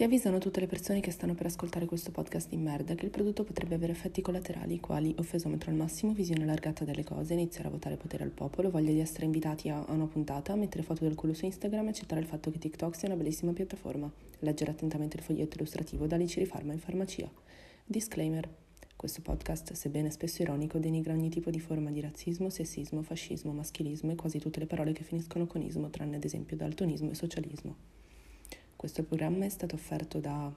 Si avvisano tutte le persone che stanno per ascoltare questo podcast di merda che il prodotto potrebbe avere effetti collaterali quali offesometro al massimo, visione allargata delle cose, iniziare a votare potere al popolo, voglia di essere invitati a una puntata, mettere foto del culo su Instagram e accettare il fatto che TikTok sia una bellissima piattaforma, leggere attentamente il foglietto illustrativo da Alici Rifarma in farmacia. Disclaimer. Questo podcast, sebbene spesso ironico, denigra ogni tipo di forma di razzismo, sessismo, fascismo, maschilismo e quasi tutte le parole che finiscono con ismo, tranne ad esempio daltonismo e socialismo. Questo programma è stato offerto da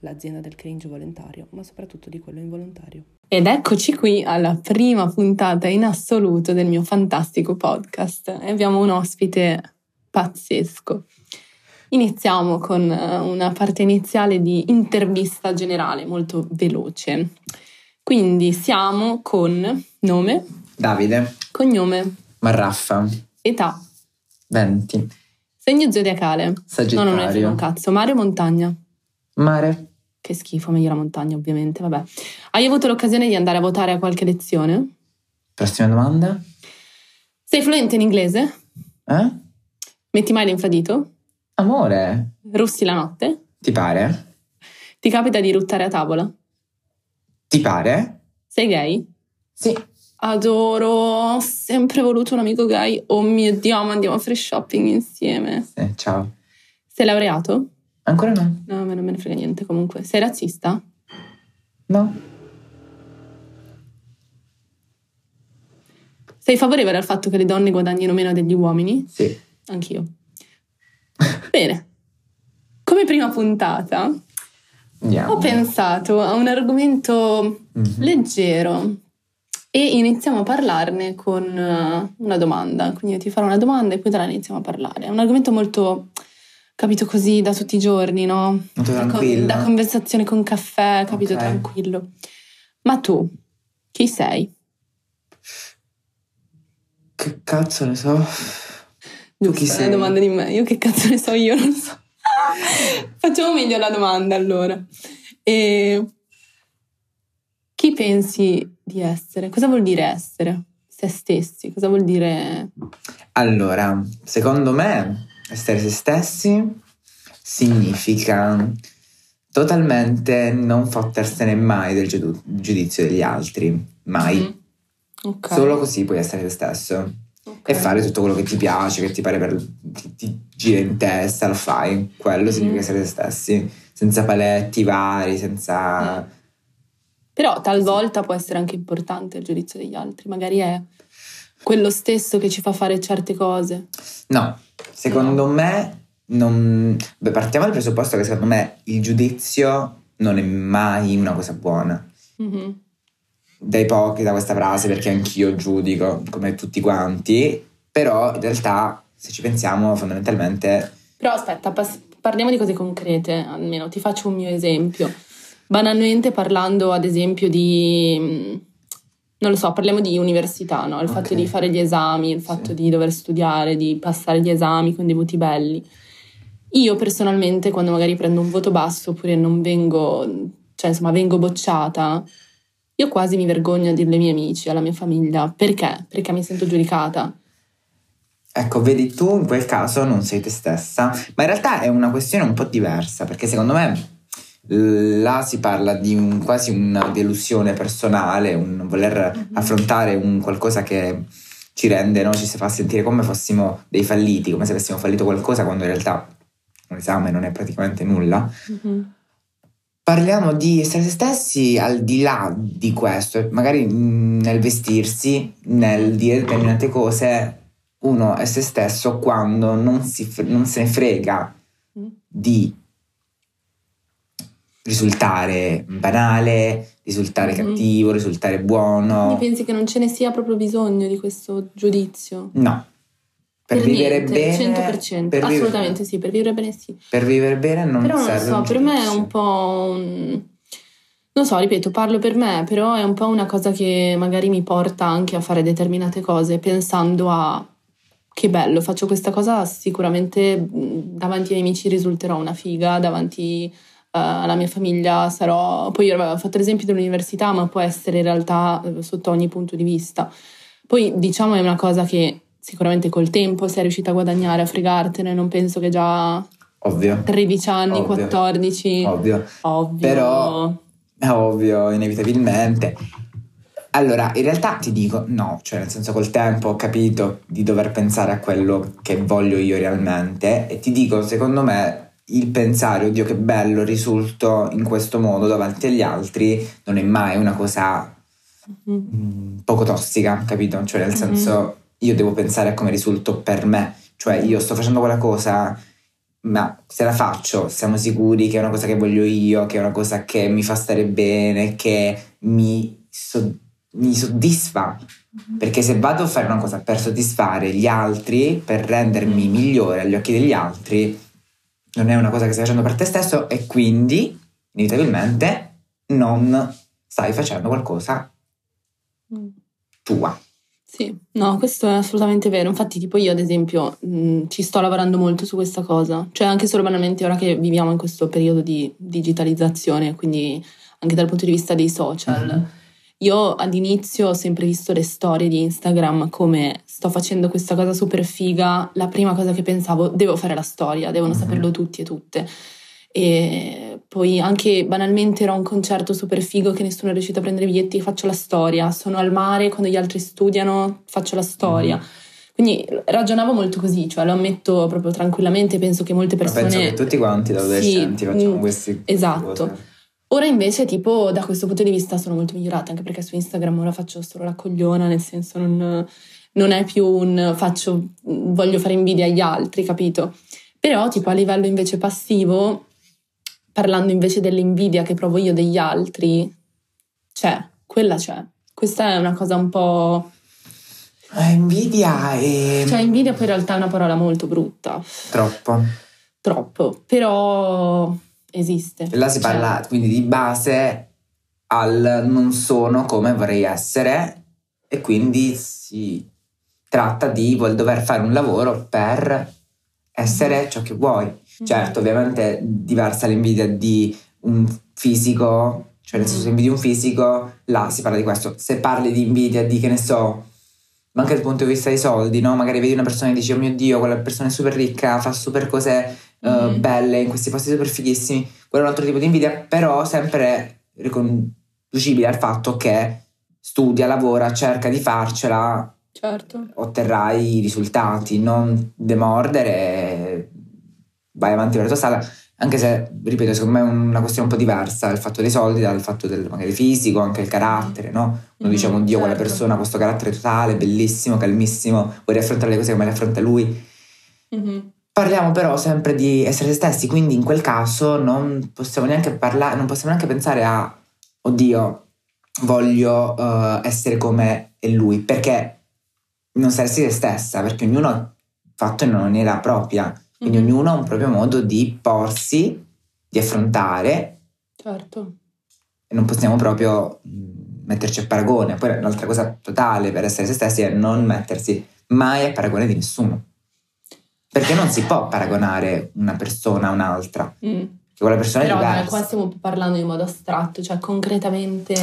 l'azienda del cringe volontario, ma soprattutto di quello involontario. Ed eccoci qui alla prima puntata in assoluto del mio fantastico podcast. E abbiamo un ospite pazzesco. Iniziamo con eh, una parte iniziale di intervista generale, molto veloce. Quindi siamo con nome, Davide, cognome, Marraffa, età, 20, segno zodiacale. No, non è Sagittario, un cazzo. Mare o montagna? Mare, Che schifo, meglio la montagna, ovviamente. Vabbè. Hai avuto l'occasione di andare a votare a qualche lezione? prossima domanda? Sei fluente in inglese? Eh? Metti mai l'infradito? Amore, Russi la notte? ti pare? Ti capita di ruttare a tavola? Ti pare? Sei gay? Sì. Adoro, ho sempre voluto un amico gay. Oh mio Dio, ma andiamo a free shopping insieme. Sì, ciao. Sei laureato? Ancora no? No, a me non me ne frega niente comunque. Sei razzista? No? Sei favorevole al fatto che le donne guadagnino meno degli uomini? Sì. Anch'io. Bene. Come prima puntata Andiamo. ho pensato a un argomento Mhm. leggero e iniziamo a parlarne con eh, una domanda. Quindi io ti farò una domanda e poi te la iniziamo a parlare. È un argomento molto, capito così, da tutti i giorni, no? Tranquillo. da conversazione con caffè, capito, Ok. tranquillo. Ma tu, chi sei? Che cazzo ne so? Tu chi Giusto, è sei? una domanda di me. Io che cazzo ne so, io non so. Facciamo meglio la domanda allora. E... Chi pensi di essere? Cosa vuol dire essere? Se stessi, cosa vuol dire... Allora, secondo me, essere se stessi significa totalmente non fottersene mai del giudizio degli altri. Mai. Mm. Ok. Solo così puoi essere te stesso. Ok. e fare tutto quello che ti piace, che ti pare per, ti, ti gira in testa, lo fai. Quello significa Mm. essere te stessi, senza paletti vari, senza... Però talvolta può essere anche importante il giudizio degli altri. Magari è quello stesso che ci fa fare certe cose. No, secondo me non... Beh, partiamo dal presupposto che secondo me il giudizio non è mai una cosa buona. Mhm. Da ipocrita questa frase perché anch'io giudico come tutti quanti, però in realtà se ci pensiamo fondamentalmente Però aspetta, pas- parliamo di cose concrete, almeno ti faccio un mio esempio. Banalmente parlando ad esempio di, mh, non lo so, parliamo di università, no? Il fatto Ok. di fare gli esami, il fatto Sì. di dover studiare, di passare gli esami con dei voti belli. Io personalmente quando magari prendo un voto basso oppure non vengo, cioè insomma vengo bocciata, io quasi mi vergogno a dirlo ai miei amici, alla mia famiglia. Perché? Perché mi sento giudicata. Ecco, vedi, tu in quel caso non sei te stessa, ma in realtà è una questione un po' diversa, perché secondo me là si parla di un- quasi una delusione personale, un voler affrontare un qualcosa che ci rende, no? ci fa sentire come fossimo dei falliti, come se avessimo fallito qualcosa quando in realtà un esame non è praticamente nulla. Mhm. Parliamo di essere se stessi al di là di questo, magari mm, nel vestirsi, nel dire determinate cose, uno è se stesso quando non, si non se ne frega Mm. di risultare banale, risultare Mhm. cattivo, risultare buono. Quindi pensi che non ce ne sia proprio bisogno di questo giudizio? No. Per, vivere niente, bene, 100%, per assolutamente sì, per vivere bene sì. per vivere bene non però non lo so, per me è un po' un... Non so, ripeto, parlo per me, però è un po' una cosa che magari mi porta anche a fare determinate cose pensando a che bello, faccio questa cosa, sicuramente davanti ai miei amici risulterò una figa, davanti alla mia famiglia sarò... Poi io avevo fatto l'esempio dell'università, ma può essere in realtà eh, sotto ogni punto di vista. Poi diciamo è una cosa che sicuramente col tempo sei riuscita a guadagnare, a fregartene, non penso che già Ovvio. 13 anni, Ovvio. 14. Ovvio. Ovvio. Però- È ovvio, inevitabilmente. Allora, in realtà ti dico no, cioè nel senso col tempo ho capito di dover pensare a quello che voglio io realmente e ti dico, secondo me il pensare, oddio che bello, risulto in questo modo davanti agli altri non è mai una cosa Mhm. mm, poco tossica, capito? Cioè nel Mhm. senso io devo pensare a come risulto per me, cioè io sto facendo quella cosa, ma se la faccio siamo sicuri che è una cosa che voglio io, che è una cosa che mi fa stare bene, che mi, so- mi soddisfa. Perché se vado a fare una cosa per soddisfare gli altri, per rendermi migliore agli occhi degli altri, non è una cosa che stai facendo per te stesso e quindi inevitabilmente non stai facendo qualcosa Mm. tua. Sì, no, questo è assolutamente vero. Infatti, tipo io, ad esempio, mh, ci sto lavorando molto su questa cosa. Cioè, anche solo banalmente ora che viviamo in questo periodo di digitalizzazione, quindi anche dal punto di vista dei social. Mhm. Io ad inizio ho sempre visto le storie di Instagram come sto facendo questa cosa super figa. La prima cosa che pensavo, devo fare la storia, devono Mhm. saperlo tutti e tutte. E poi anche banalmente ero a un concerto super figo che nessuno è riuscito a prendere i biglietti, faccio la storia. Sono al mare quando gli altri studiano, faccio la storia. Mhm. Quindi ragionavo molto così, cioè lo ammetto proprio tranquillamente. Penso che molte Ma persone. penso che tutti quanti da adolescenti Sì, facciamo mm, questi esatto. cose. Ora invece, tipo, da questo punto di vista sono molto migliorata, anche perché su Instagram ora faccio solo la cogliona, nel senso non, non è più un faccio, voglio fare invidia agli altri, capito? Però, tipo, a livello invece passivo, parlando invece dell'invidia che provo io degli altri, c'è, quella c'è. Questa è una cosa un po'... Eh, invidia e Cioè, invidia poi in realtà è una parola molto brutta, troppo. troppo, però esiste. Là si Cioè, parla quindi di base al non sono come vorrei essere e quindi si tratta di dover fare un lavoro per essere ciò che vuoi. Certo, ovviamente è diversa l'invidia di un fisico, cioè nel senso se invidi un fisico, là si parla di questo. Se parli di invidia di che ne so, ma anche dal punto di vista dei soldi, no? Magari vedi una persona e dici, oh mio Dio, quella persona è super ricca, fa super cose eh, Mhm. belle in questi posti super fighissimi. Quello è un altro tipo di invidia, però sempre riconducibile al fatto che studia, lavora, cerca di farcela, Certo. otterrai i risultati, non demordere, vai avanti per la tua strada, anche se, ripeto, secondo me è una questione un po' diversa il fatto dei soldi dal fatto del magari fisico, anche il carattere, no? Noi diciamo, Dio, quella certo. persona ha questo carattere totale, bellissimo, calmissimo, vuoi affrontare le cose come le affronta lui. Mhm. Parliamo però sempre di essere se stessi, quindi in quel caso non possiamo neanche parlare, non possiamo neanche pensare a, oddio, voglio eh, essere come è lui, perché non saresti te stessa, perché ognuno ha fatto in una maniera propria, quindi Mhm. ognuno ha un proprio modo di porsi, di affrontare Certo. e non possiamo proprio mh, metterci a paragone. Poi un'altra cosa totale per essere se stessi è non mettersi mai a paragone di nessuno. Perché non si può paragonare una persona a un'altra, Mm. che quella persona Però è diversa. qua stiamo parlando in modo astratto, cioè concretamente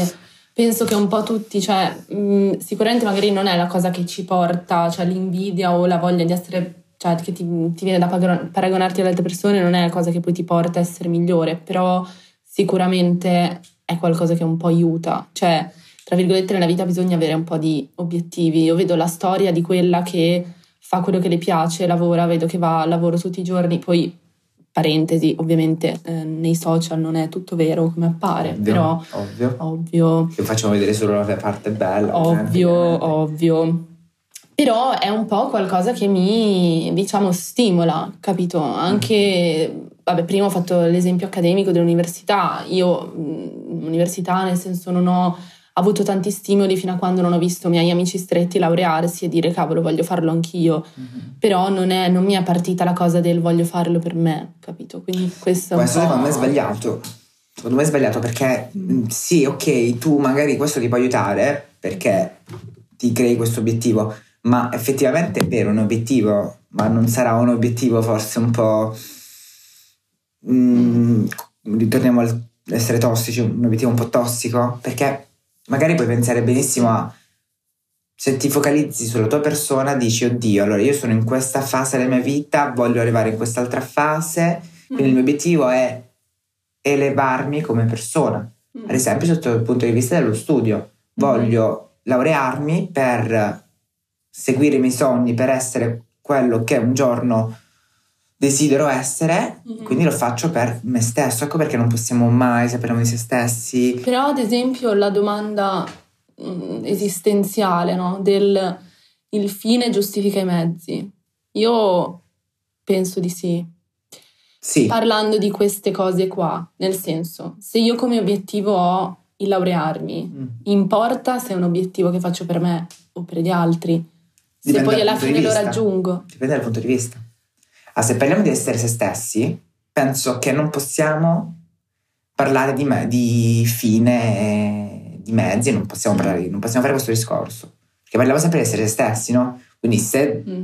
penso che un po' tutti, cioè mh, sicuramente magari non è la cosa che ci porta, cioè l'invidia o la voglia di essere, cioè che ti, ti viene da paragonarti alle altre persone non è la cosa che poi ti porta a essere migliore, però sicuramente è qualcosa che un po' aiuta, cioè tra virgolette nella vita bisogna avere un po' di obiettivi, io vedo la storia di quella che fa quello che le piace, lavora, vedo che va al lavoro tutti i giorni, poi parentesi, ovviamente eh, nei social non è tutto vero come appare, Ovvio, però ovvio. ovvio, Che facciamo vedere solo la parte bella. ovvio, ovviamente. ovvio. Però è un po' qualcosa che mi, diciamo, stimola, capito? Anche, vabbè, prima ho fatto l'esempio accademico dell'università. Io, mh, università, nel senso, non ho avuto tanti stimoli fino a quando non ho visto i miei amici stretti laurearsi e dire, cavolo, voglio farlo anch'io. Mhm. Però non, è, non mi è partita la cosa del voglio farlo per me, capito? Quindi questo Questo secondo me è sbagliato. Secondo me è sbagliato perché mh, sì, ok, tu magari questo ti può aiutare perché ti crei questo obiettivo, ma effettivamente è vero un obiettivo, ma non sarà un obiettivo forse un po'... mh, ritorniamo all'essere tossici, un obiettivo un po' tossico, perché magari puoi pensare benissimo a... Se ti focalizzi sulla tua persona, dici, oddio, allora io sono in questa fase della mia vita, voglio arrivare in quest'altra fase, Quindi il mio obiettivo è elevarmi come persona. Mm. Ad esempio, sotto il punto di vista dello studio, voglio laurearmi per seguire i miei sogni, per essere quello che un giorno desidero essere, Mhm. quindi lo faccio per me stesso. Ecco perché non possiamo mai sapere di se stessi. Però, ad esempio, la domanda mm, esistenziale, no? Del il fine giustifica i mezzi. Io penso di sì. Sì, Parlando di queste cose qua, nel senso, se io come obiettivo ho il laurearmi, Mm. importa se è un obiettivo che faccio per me o per gli altri. Se Dipende poi alla fine lo raggiungo. dipende dal punto di vista. Ah, se parliamo di essere se stessi, penso che non possiamo parlare di, me- di fine, di mezzi, non possiamo, parlare, non possiamo fare questo discorso. Perché parliamo sempre di essere se stessi, no? Quindi se, Mm.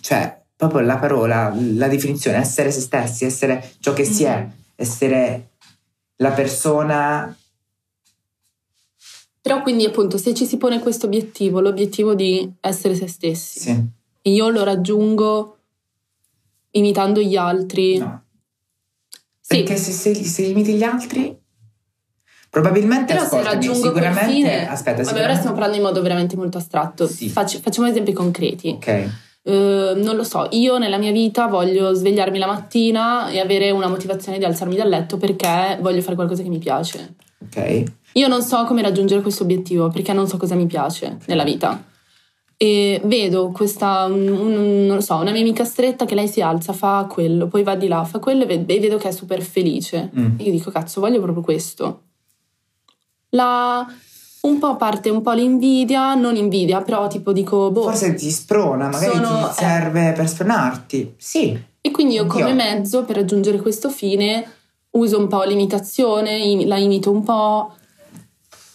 cioè, proprio la parola, la definizione, essere se stessi, essere ciò che si è, essere la persona... Però quindi appunto se ci si pone questo obiettivo, l'obiettivo di essere se stessi, Sì, io lo raggiungo imitando gli altri, no. sì, Perché se, se, se imiti gli altri... Probabilmente, però se raggiungo quel sicuramente... fine, aspetta, vabbè ora stiamo parlando in modo veramente molto astratto, Sì. Facci- facciamo esempi concreti. Ok. Eh, non lo so, io nella mia vita voglio svegliarmi la mattina e avere una motivazione di alzarmi dal letto perché voglio fare qualcosa che mi piace. Ok, Io non so come raggiungere questo obiettivo perché non so cosa mi piace nella vita. E vedo questa, un- non lo so, una mia amica stretta che lei si alza, fa quello, poi va di là, fa quello e ved- vedo che è super felice. Mm. E io dico, cazzo, voglio proprio questo. La, un po' parte un po' l'invidia, non invidia, però tipo dico, boh. forse ti sprona, magari Sono- ti serve per spronarti. Sì, E quindi io come Oddio. mezzo per raggiungere questo fine uso un po' l'imitazione, im- la imito un po',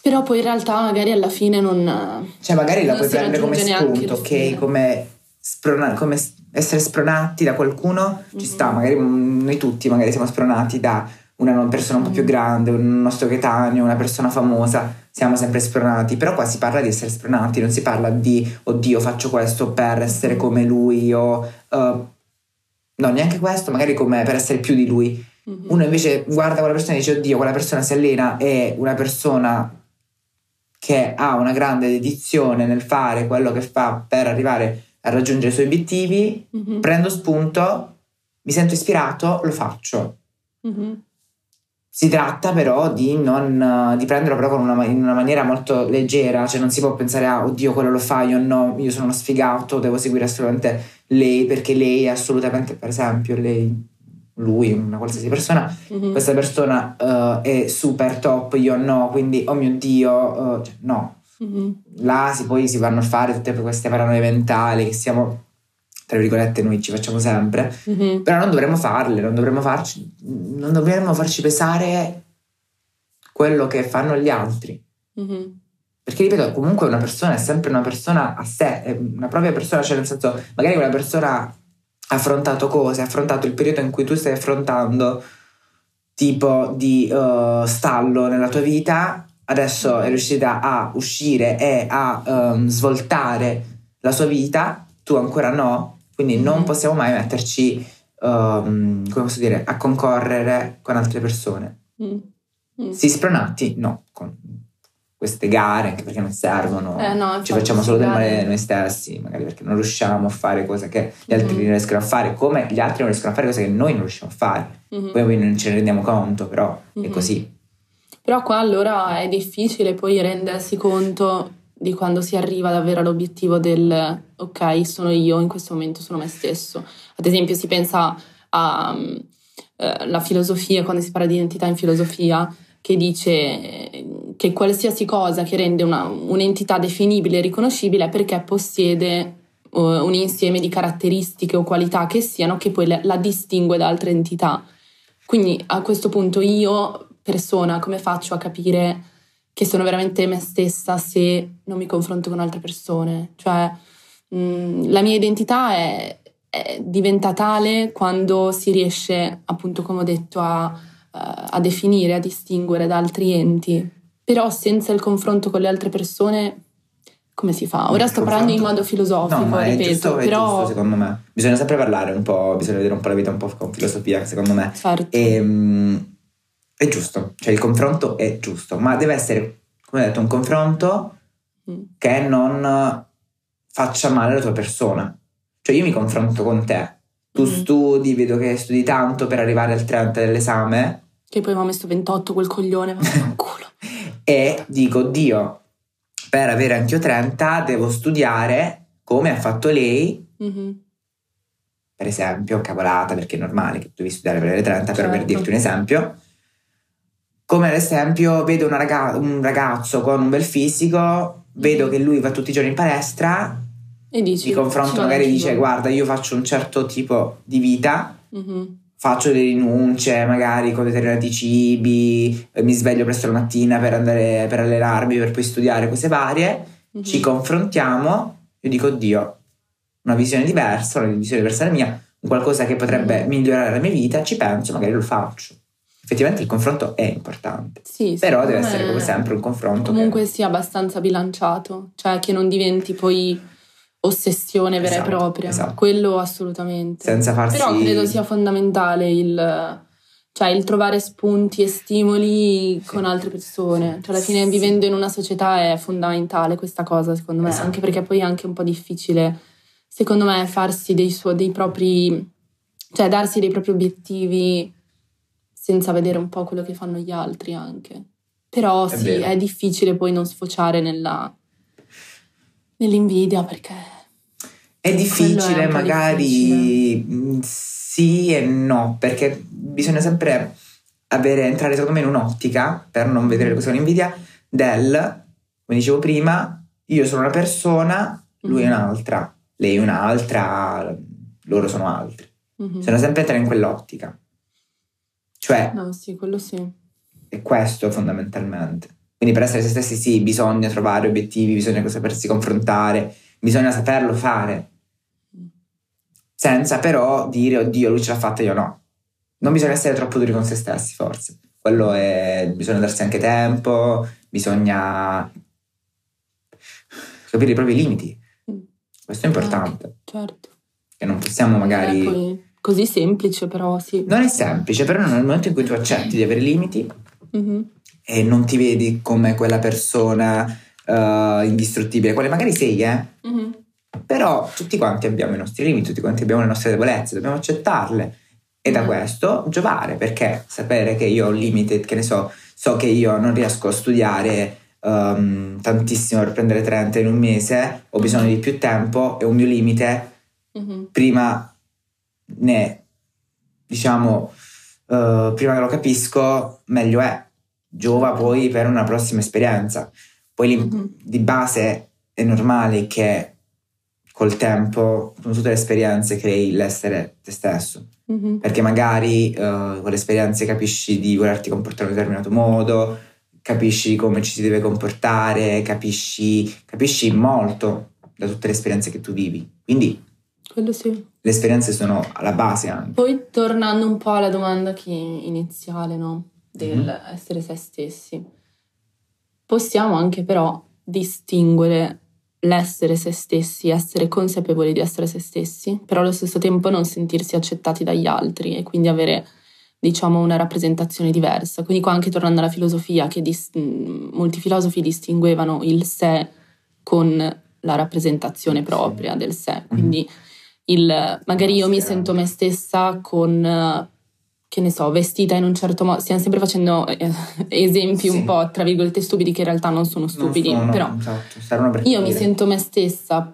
però poi in realtà magari alla fine non... cioè magari la puoi prendere come spunto, ok? Come, sprona- come essere spronati da qualcuno, ci Mhm. sta, magari noi tutti magari siamo spronati da una persona un po' più Mm. grande, un nostro coetaneo, una persona famosa, siamo sempre spronati, però qua si parla di essere spronati, non si parla di oddio faccio questo per essere come lui o... eh, no, neanche questo, magari come per essere più di lui. Mhm. Uno invece guarda quella persona e dice: Oddio, quella persona si allena, è una persona che ha una grande dedizione nel fare quello che fa per arrivare a raggiungere i suoi obiettivi. Mhm. Prendo spunto, mi sento ispirato, lo faccio. Mhm. Si tratta però di, non, di prenderlo però una, in una maniera molto leggera, cioè non si può pensare a oddio quello lo fa, io no, io sono uno sfigato, devo seguire assolutamente lei perché lei è assolutamente, per esempio, lei, lui, una qualsiasi persona, Mhm. questa persona eh, è super top, io no, quindi oh mio Dio, eh, cioè, no. Mhm. Là si, poi si vanno a fare tutte queste paranoie mentali che siamo, tra virgolette, noi ci facciamo sempre, Mhm. però non dovremmo farle, non dovremmo farci, non dovremmo farci pesare quello che fanno gli altri. Mhm. Perché ripeto, comunque una persona è sempre una persona a sé, è una propria persona, cioè nel senso, magari quella persona affrontato cose, affrontato il periodo in cui tu stai affrontando tipo di eh, stallo nella tua vita, adesso è riuscita a uscire e a ehm, svoltare la sua vita, tu ancora no, quindi non Mhm. possiamo mai metterci, ehm, come posso dire, a concorrere con altre persone. Mhm. Mhm. Sì, spronati, no, con queste gare, anche perché non servono. Eh, no, Ci facciamo solo del male noi stessi, magari perché non riusciamo a fare cose che gli altri Mhm. non riescono a fare, come gli altri non riescono a fare cose che noi non riusciamo a fare. Mhm. Poi non ce ne rendiamo conto, però è Mhm. così. Però qua allora è difficile poi rendersi conto di quando si arriva davvero all'obiettivo del ok, sono io, in questo momento sono me stesso. Ad esempio si pensa alla filosofia, quando si parla di identità in filosofia, che dice eh, che qualsiasi cosa che rende una- un'entità definibile e riconoscibile è perché possiede eh, un insieme di caratteristiche o qualità che siano che poi la- la distingue da altre entità. Quindi a questo punto io, persona, come faccio a capire che sono veramente me stessa se non mi confronto con altre persone? Cioè, mh, la mia identità è, è- diventa tale quando si riesce, appunto, come ho detto, a, eh, a definire, a distinguere da altri enti. Però senza il confronto con le altre persone, come si fa? Ora sto parlando in modo filosofico, no, ripeto, giusto, è però... giusto, secondo me. Bisogna sempre parlare un po', bisogna vedere un po' la vita un po' con filosofia, secondo me. Certo. E, mm, è giusto, cioè il confronto è giusto, ma deve essere, come ho detto, un confronto Mm. che non faccia male alla tua persona. Cioè io mi confronto con te, tu Mm. studi, vedo che studi tanto per arrivare al 30 dell'esame Che poi mi ha messo 28 quel coglione, ma culo. E dico, Dio, per avere anch'io 30 devo studiare come ha fatto lei, Mhm. per esempio, cavolata, perché è normale che tu devi studiare per avere 30, però per Certo. dirti un esempio. Come ad esempio vedo una raga- un ragazzo con un bel fisico, vedo Mhm. che lui va tutti i giorni in palestra, E dici... di confronto magari dice guarda io faccio un certo tipo di vita, Mhm. Faccio delle rinunce magari con determinati cibi, eh, mi sveglio presto la mattina per andare per allenarmi, per poi studiare cose varie, Mhm. ci confrontiamo, io dico oddio, una visione diversa, una visione diversa dalla mia, un qualcosa che potrebbe Mhm. migliorare la mia vita, ci penso, magari lo faccio. Effettivamente il confronto è importante, Sì, però deve essere me come sempre un confronto. Comunque che- sia abbastanza bilanciato, cioè che non diventi poi ossessione vera Esatto, e propria. esatto. Quello assolutamente. senza farsi... Però credo sia fondamentale il, cioè, il trovare spunti e stimoli con altre persone. Cioè, alla fine, Sì. vivendo in una società è fondamentale questa cosa, secondo me, Esatto. anche perché poi è anche un po' difficile, secondo me, farsi dei, suoi, dei propri, cioè darsi dei propri obiettivi senza vedere un po' quello che fanno gli altri anche. Però È sì, vero. è difficile poi non sfociare nella, nell'invidia perché... È difficile, è magari mh, sì e no, perché bisogna sempre avere, entrare secondo me in un'ottica, per non vedere le cose con invidia, del, come dicevo prima, io sono una persona, lui è Mhm. un'altra, lei è un'altra, loro sono altri. Mhm. Bisogna sempre entrare in quell'ottica. Cioè, No, sì, quello sì. è questo fondamentalmente. Quindi per essere se stessi sì, bisogna trovare obiettivi, bisogna sapersi confrontare, bisogna saperlo fare. Senza però dire, oddio, lui ce l'ha fatta, io no. Non bisogna essere troppo duri con se stessi, forse. Quello è... Bisogna darsi anche tempo, bisogna capire i propri limiti. Mm. Questo è importante. Certo. Che non possiamo magari... Non è poi così semplice, però sì. Non è semplice, però nel momento in cui tu accetti di avere limiti, Mhm. E non ti vedi come quella persona eh, indistruttibile, quale magari sei, eh? Mhm. Però tutti quanti abbiamo i nostri limiti, tutti quanti abbiamo le nostre debolezze, dobbiamo accettarle e da Mhm. questo giovare, perché sapere che io ho un limite, che ne so, so che io non riesco a studiare ehm, tantissimo per prendere 30 in un mese, ho bisogno di più tempo, è un mio limite, Mhm. prima ne diciamo eh, prima che lo capisco meglio è giova poi per una prossima esperienza poi Mhm. di base è normale che col tempo con tutte le esperienze crei l'essere te stesso Mhm. perché magari eh, con le esperienze capisci di volerti comportare in un determinato modo capisci come ci si deve comportare capisci, capisci molto da tutte le esperienze che tu vivi quindi Quello sì. le esperienze sono alla base anche. Poi tornando un po' alla domanda iniziale, no? Del Mhm. essere se stessi. Possiamo anche però distinguere l'essere se stessi, essere consapevoli di essere se stessi, però allo stesso tempo non sentirsi accettati dagli altri e quindi avere, diciamo, una rappresentazione diversa. Quindi qua anche tornando alla filosofia, che dis- mh, molti filosofi distinguevano il sé con la rappresentazione propria del sé. Quindi il, magari io mi sento me stessa con, eh, che ne so, vestita in un certo modo. Stiamo sempre facendo eh, esempi Sì. un po', tra virgolette, stupidi, che in realtà non sono stupidi, Non sono, però esatto, io mi sento me stessa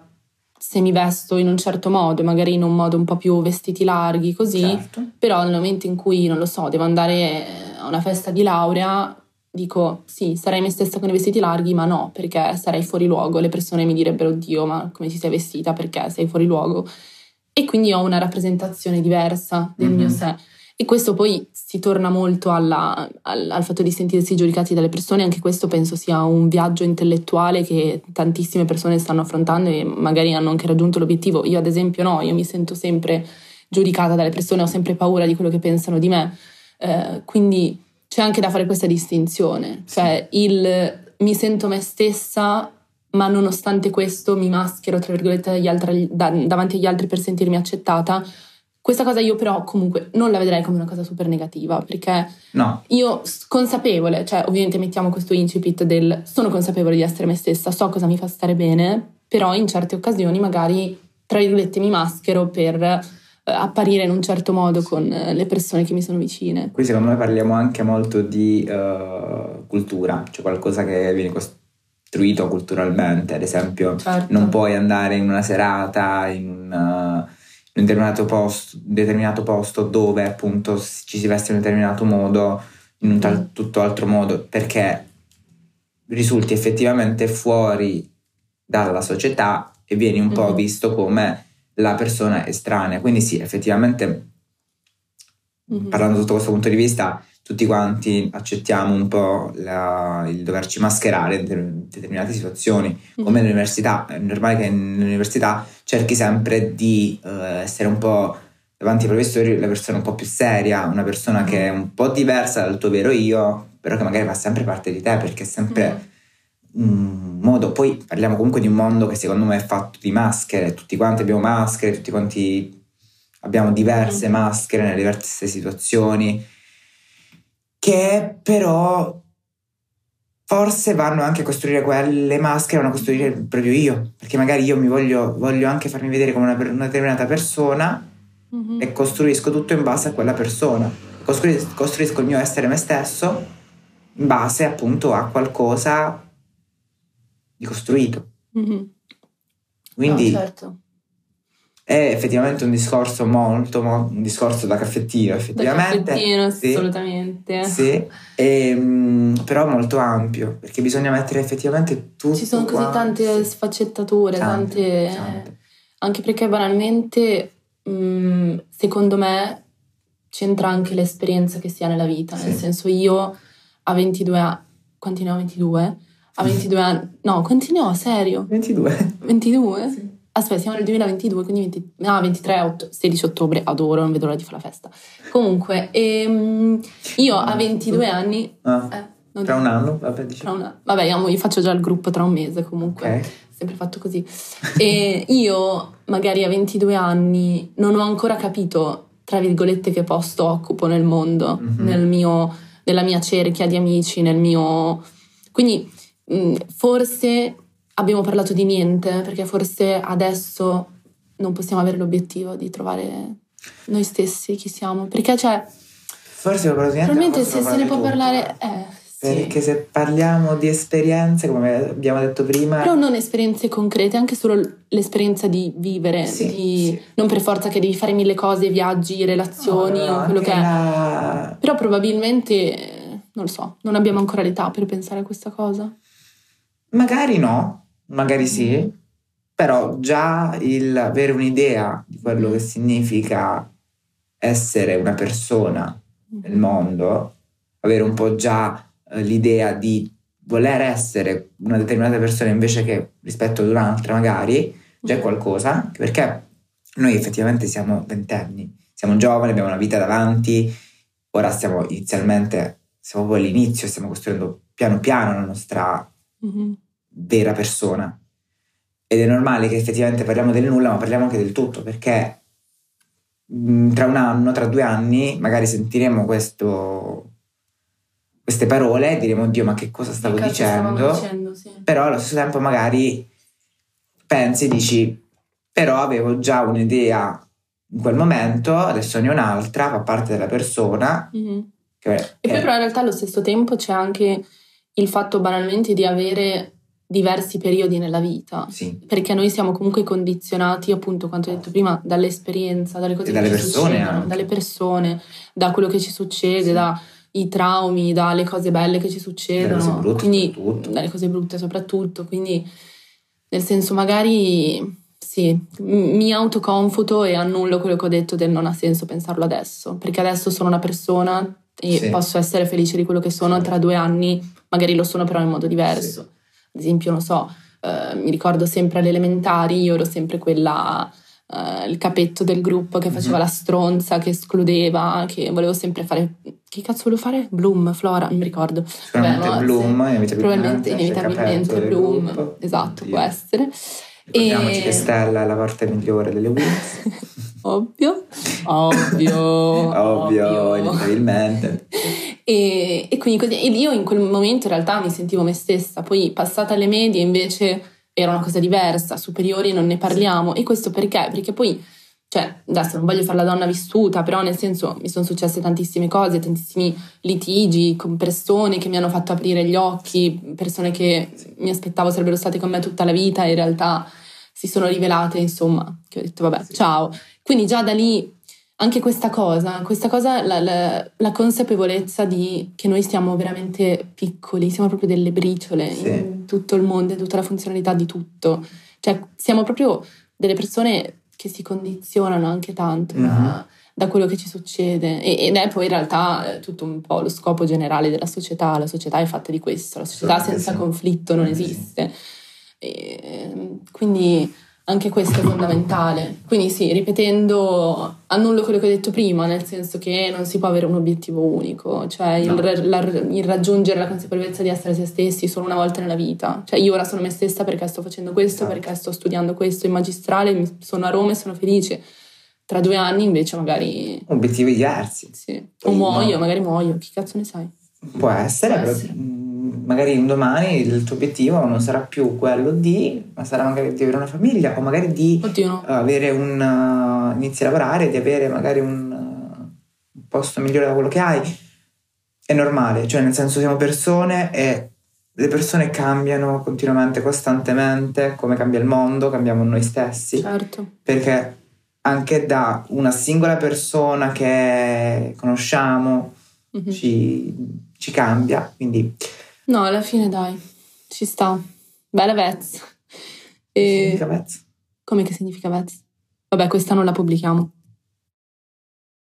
se mi vesto in un certo modo, magari in un modo un po' più vestiti larghi, così, Certo. però nel momento in cui, non lo so, devo andare a una festa di laurea, dico sì, sarei me stessa con i vestiti larghi, ma no, perché sarei fuori luogo. Le persone mi direbbero, oddio, ma come ti sei vestita? Perché sei fuori luogo? E quindi ho una rappresentazione diversa del Mhm. mio sé. E questo poi si torna molto alla- al, al fatto di sentirsi giudicati dalle persone, anche questo penso sia un viaggio intellettuale che tantissime persone stanno affrontando e magari hanno anche raggiunto l'obiettivo. Io ad esempio no, io mi sento sempre giudicata dalle persone, ho sempre paura di quello che pensano di me, Eh, quindi c'è anche da fare questa distinzione, cioè il mi sento me stessa ma nonostante questo mi maschero, tra virgolette, dagli altri, da, davanti agli altri per sentirmi accettata. Questa cosa io però comunque non la vedrei come una cosa super negativa, perché No, io consapevole, cioè ovviamente mettiamo questo incipit del sono consapevole di essere me stessa, so cosa mi fa stare bene, però in certe occasioni magari, tra virgolette, mi maschero per eh, apparire in un certo modo con eh, le persone che mi sono vicine. qui secondo me parliamo anche molto di eh, cultura, cioè qualcosa che viene costruito culturalmente, ad esempio Certo. non puoi andare in una serata in un, in un determinato, posto, determinato posto dove appunto ci si veste in un determinato modo, in un tal, tutto altro modo, perché risulti effettivamente fuori dalla società e vieni un po' Mhm. visto come la persona estranea. Quindi sì, effettivamente Mhm. parlando sotto questo punto di vista, tutti quanti accettiamo un po' la- il doverci mascherare in deter- determinate situazioni, come Mhm. nell'università. È normale che nell'università cerchi sempre di eh, essere un po' davanti ai professori la persona un po' più seria, una persona che è un po' diversa dal tuo vero io, però che magari fa sempre parte di te perché è sempre un modo. Poi parliamo comunque di un mondo che secondo me è fatto di maschere, tutti quanti abbiamo maschere, tutti quanti abbiamo diverse maschere nelle diverse situazioni, che però forse vanno anche a costruire quelle maschere, vanno a costruire proprio io, perché magari io mi voglio, voglio anche farmi vedere come una, una determinata persona Mhm. e costruisco tutto in base a quella persona. Costruis- costruisco il mio essere me stesso in base appunto a qualcosa di costruito. Mhm. Quindi No, certo. È effettivamente un discorso molto, mo- un discorso da caffettino, Da effettivamente. caffettino, Sì. assolutamente. Sì, ehm, però molto ampio, perché bisogna mettere effettivamente tutto. Ci sono così qua. tante Sì. sfaccettature, Tante, tante... tante. Anche perché banalmente, mh, secondo me, c'entra anche l'esperienza che si ha nella vita. Nel Sì. senso, io a 22 anni... Quanti ne ho? 22? A 22 anni... No, quanti ne ho? Serio? 22. 22? Sì. Aspetta, siamo nel 2022, quindi 20, no, 23, ott- 16 ottobre, adoro, non vedo l'ora di fare la festa. Comunque, ehm, io a 22 anni... Ah, Eh, non tra un anno, vabbè, dici. tra una- vabbè, io io faccio già il gruppo tra un mese comunque, Ok. sempre fatto così. E io magari a 22 anni non ho ancora capito, tra virgolette, che posto occupo nel mondo, Mhm. nel mio- nella mia cerchia di amici, nel mio... Quindi mh, forse abbiamo parlato di niente, perché forse adesso non possiamo avere l'obiettivo di trovare noi stessi chi siamo, perché cioè, Forse di niente, probabilmente se se ne può di parlare... Eh, sì. Perché se parliamo di esperienze, come abbiamo detto prima, Però non esperienze concrete, anche solo l'esperienza di vivere, Sì, di- sì. non per forza che devi fare mille cose, viaggi, relazioni no, o quello che è. la- Però probabilmente, non lo so, non abbiamo ancora l'età per pensare a questa cosa. Magari no, magari sì, però già il avere un'idea di quello che significa essere una persona nel mondo, avere un po' già eh, l'idea di voler essere una determinata persona invece che rispetto ad un'altra magari, già è qualcosa, anche perché noi effettivamente siamo ventenni, siamo giovani, abbiamo una vita davanti, ora stiamo inizialmente, siamo proprio all'inizio, stiamo costruendo piano piano la nostra Mhm. Vera persona. Ed è normale che effettivamente parliamo del nulla, ma parliamo anche del tutto, perché mh, tra un anno, tra due anni, magari sentiremo questo, queste parole e diremo, Dio, ma che cosa stavo Che dicendo? dicendo, sì. Però allo stesso tempo magari pensi, dici, però avevo già un'idea in quel momento, adesso ne ho un'altra, fa parte della persona. Mhm. Che E poi però in realtà allo stesso tempo c'è anche il fatto banalmente di avere diversi periodi nella vita. sì, Perché noi siamo comunque condizionati, appunto, quanto ho detto prima, dall'esperienza, dalle cose E dalle che ci persone dalle persone, da quello che ci succede, Sì. dai traumi, dalle cose belle che ci succedono. Dalle cose brutte quindi, soprattutto. dalle cose brutte soprattutto. Quindi, nel senso, magari sì, mi autoconfuto e annullo quello che ho detto del non ha senso pensarlo adesso. Perché adesso sono una persona e Sì. posso essere felice di quello che sono, tra due anni magari lo sono però in modo diverso. Ad esempio, non so, eh, mi ricordo sempre alle elementari, io ero sempre quella, eh, il capetto del gruppo che faceva Mhm. la stronza, che escludeva, che volevo sempre fare, che cazzo volevo fare? Bloom, Flora, non mi ricordo. Sicuramente Vabbè, no, Bloom, sì. inevitabilmente. Probabilmente, si è inevitabilmente Bloom. Esatto, Oddio. può essere. Ricordiamoci E- che Stella è la parte migliore delle Wings. Ovvio, ovvio, Ovvio, inevitabilmente. E, e quindi così, io in quel momento in realtà mi sentivo me stessa, poi passata le medie invece era una cosa diversa, superiori non ne parliamo. E questo perché? Perché poi, cioè, adesso non voglio fare la donna vissuta, però nel senso mi sono successe tantissime cose, tantissimi litigi con persone che mi hanno fatto aprire gli occhi, persone che mi aspettavo sarebbero state con me tutta la vita e in realtà si sono rivelate, insomma, che ho detto vabbè, ciao. Quindi già da lì anche questa cosa, questa cosa, la, la- la consapevolezza di che noi siamo veramente piccoli, siamo proprio delle briciole Sì. in tutto il mondo, in tutta la funzionalità di tutto. Cioè, siamo proprio delle persone che si condizionano anche tanto da, Mhm. da quello che ci succede. E- ed è poi in realtà eh, tutto un po' lo scopo generale della società. La società è fatta di questo, la società Sì, senza sì. conflitto non Sì. esiste. E, quindi anche questo è fondamentale. Quindi sì, ripetendo, annullo quello che ho detto prima, nel senso che non si può avere un obiettivo unico, cioè il, No. ra- la- il raggiungere la consapevolezza di essere se stessi solo una volta nella vita. Cioè io ora sono me stessa perché sto facendo questo, Esatto. perché sto studiando questo in magistrale, sono a Roma e sono felice. Tra due anni invece magari... Obiettivi diversi. Sì. O muoio, no. magari muoio, chi cazzo ne sai? Può essere, Può però essere. mh, magari un domani il tuo obiettivo non sarà più quello di, ma sarà magari di avere una famiglia o magari di Oddio uh, avere un uh, inizi a lavorare, di avere magari un, uh, posto migliore da quello che hai. È normale, cioè nel senso siamo persone e le persone cambiano continuamente, costantemente, come cambia il mondo, cambiamo noi stessi Certo. perché anche da una singola persona che conosciamo Mhm. ci, ci cambia, quindi No, alla fine dai, ci sta. Bella Vez. E... significa pezzo. Come che significa Vez? Vabbè, questa non la pubblichiamo.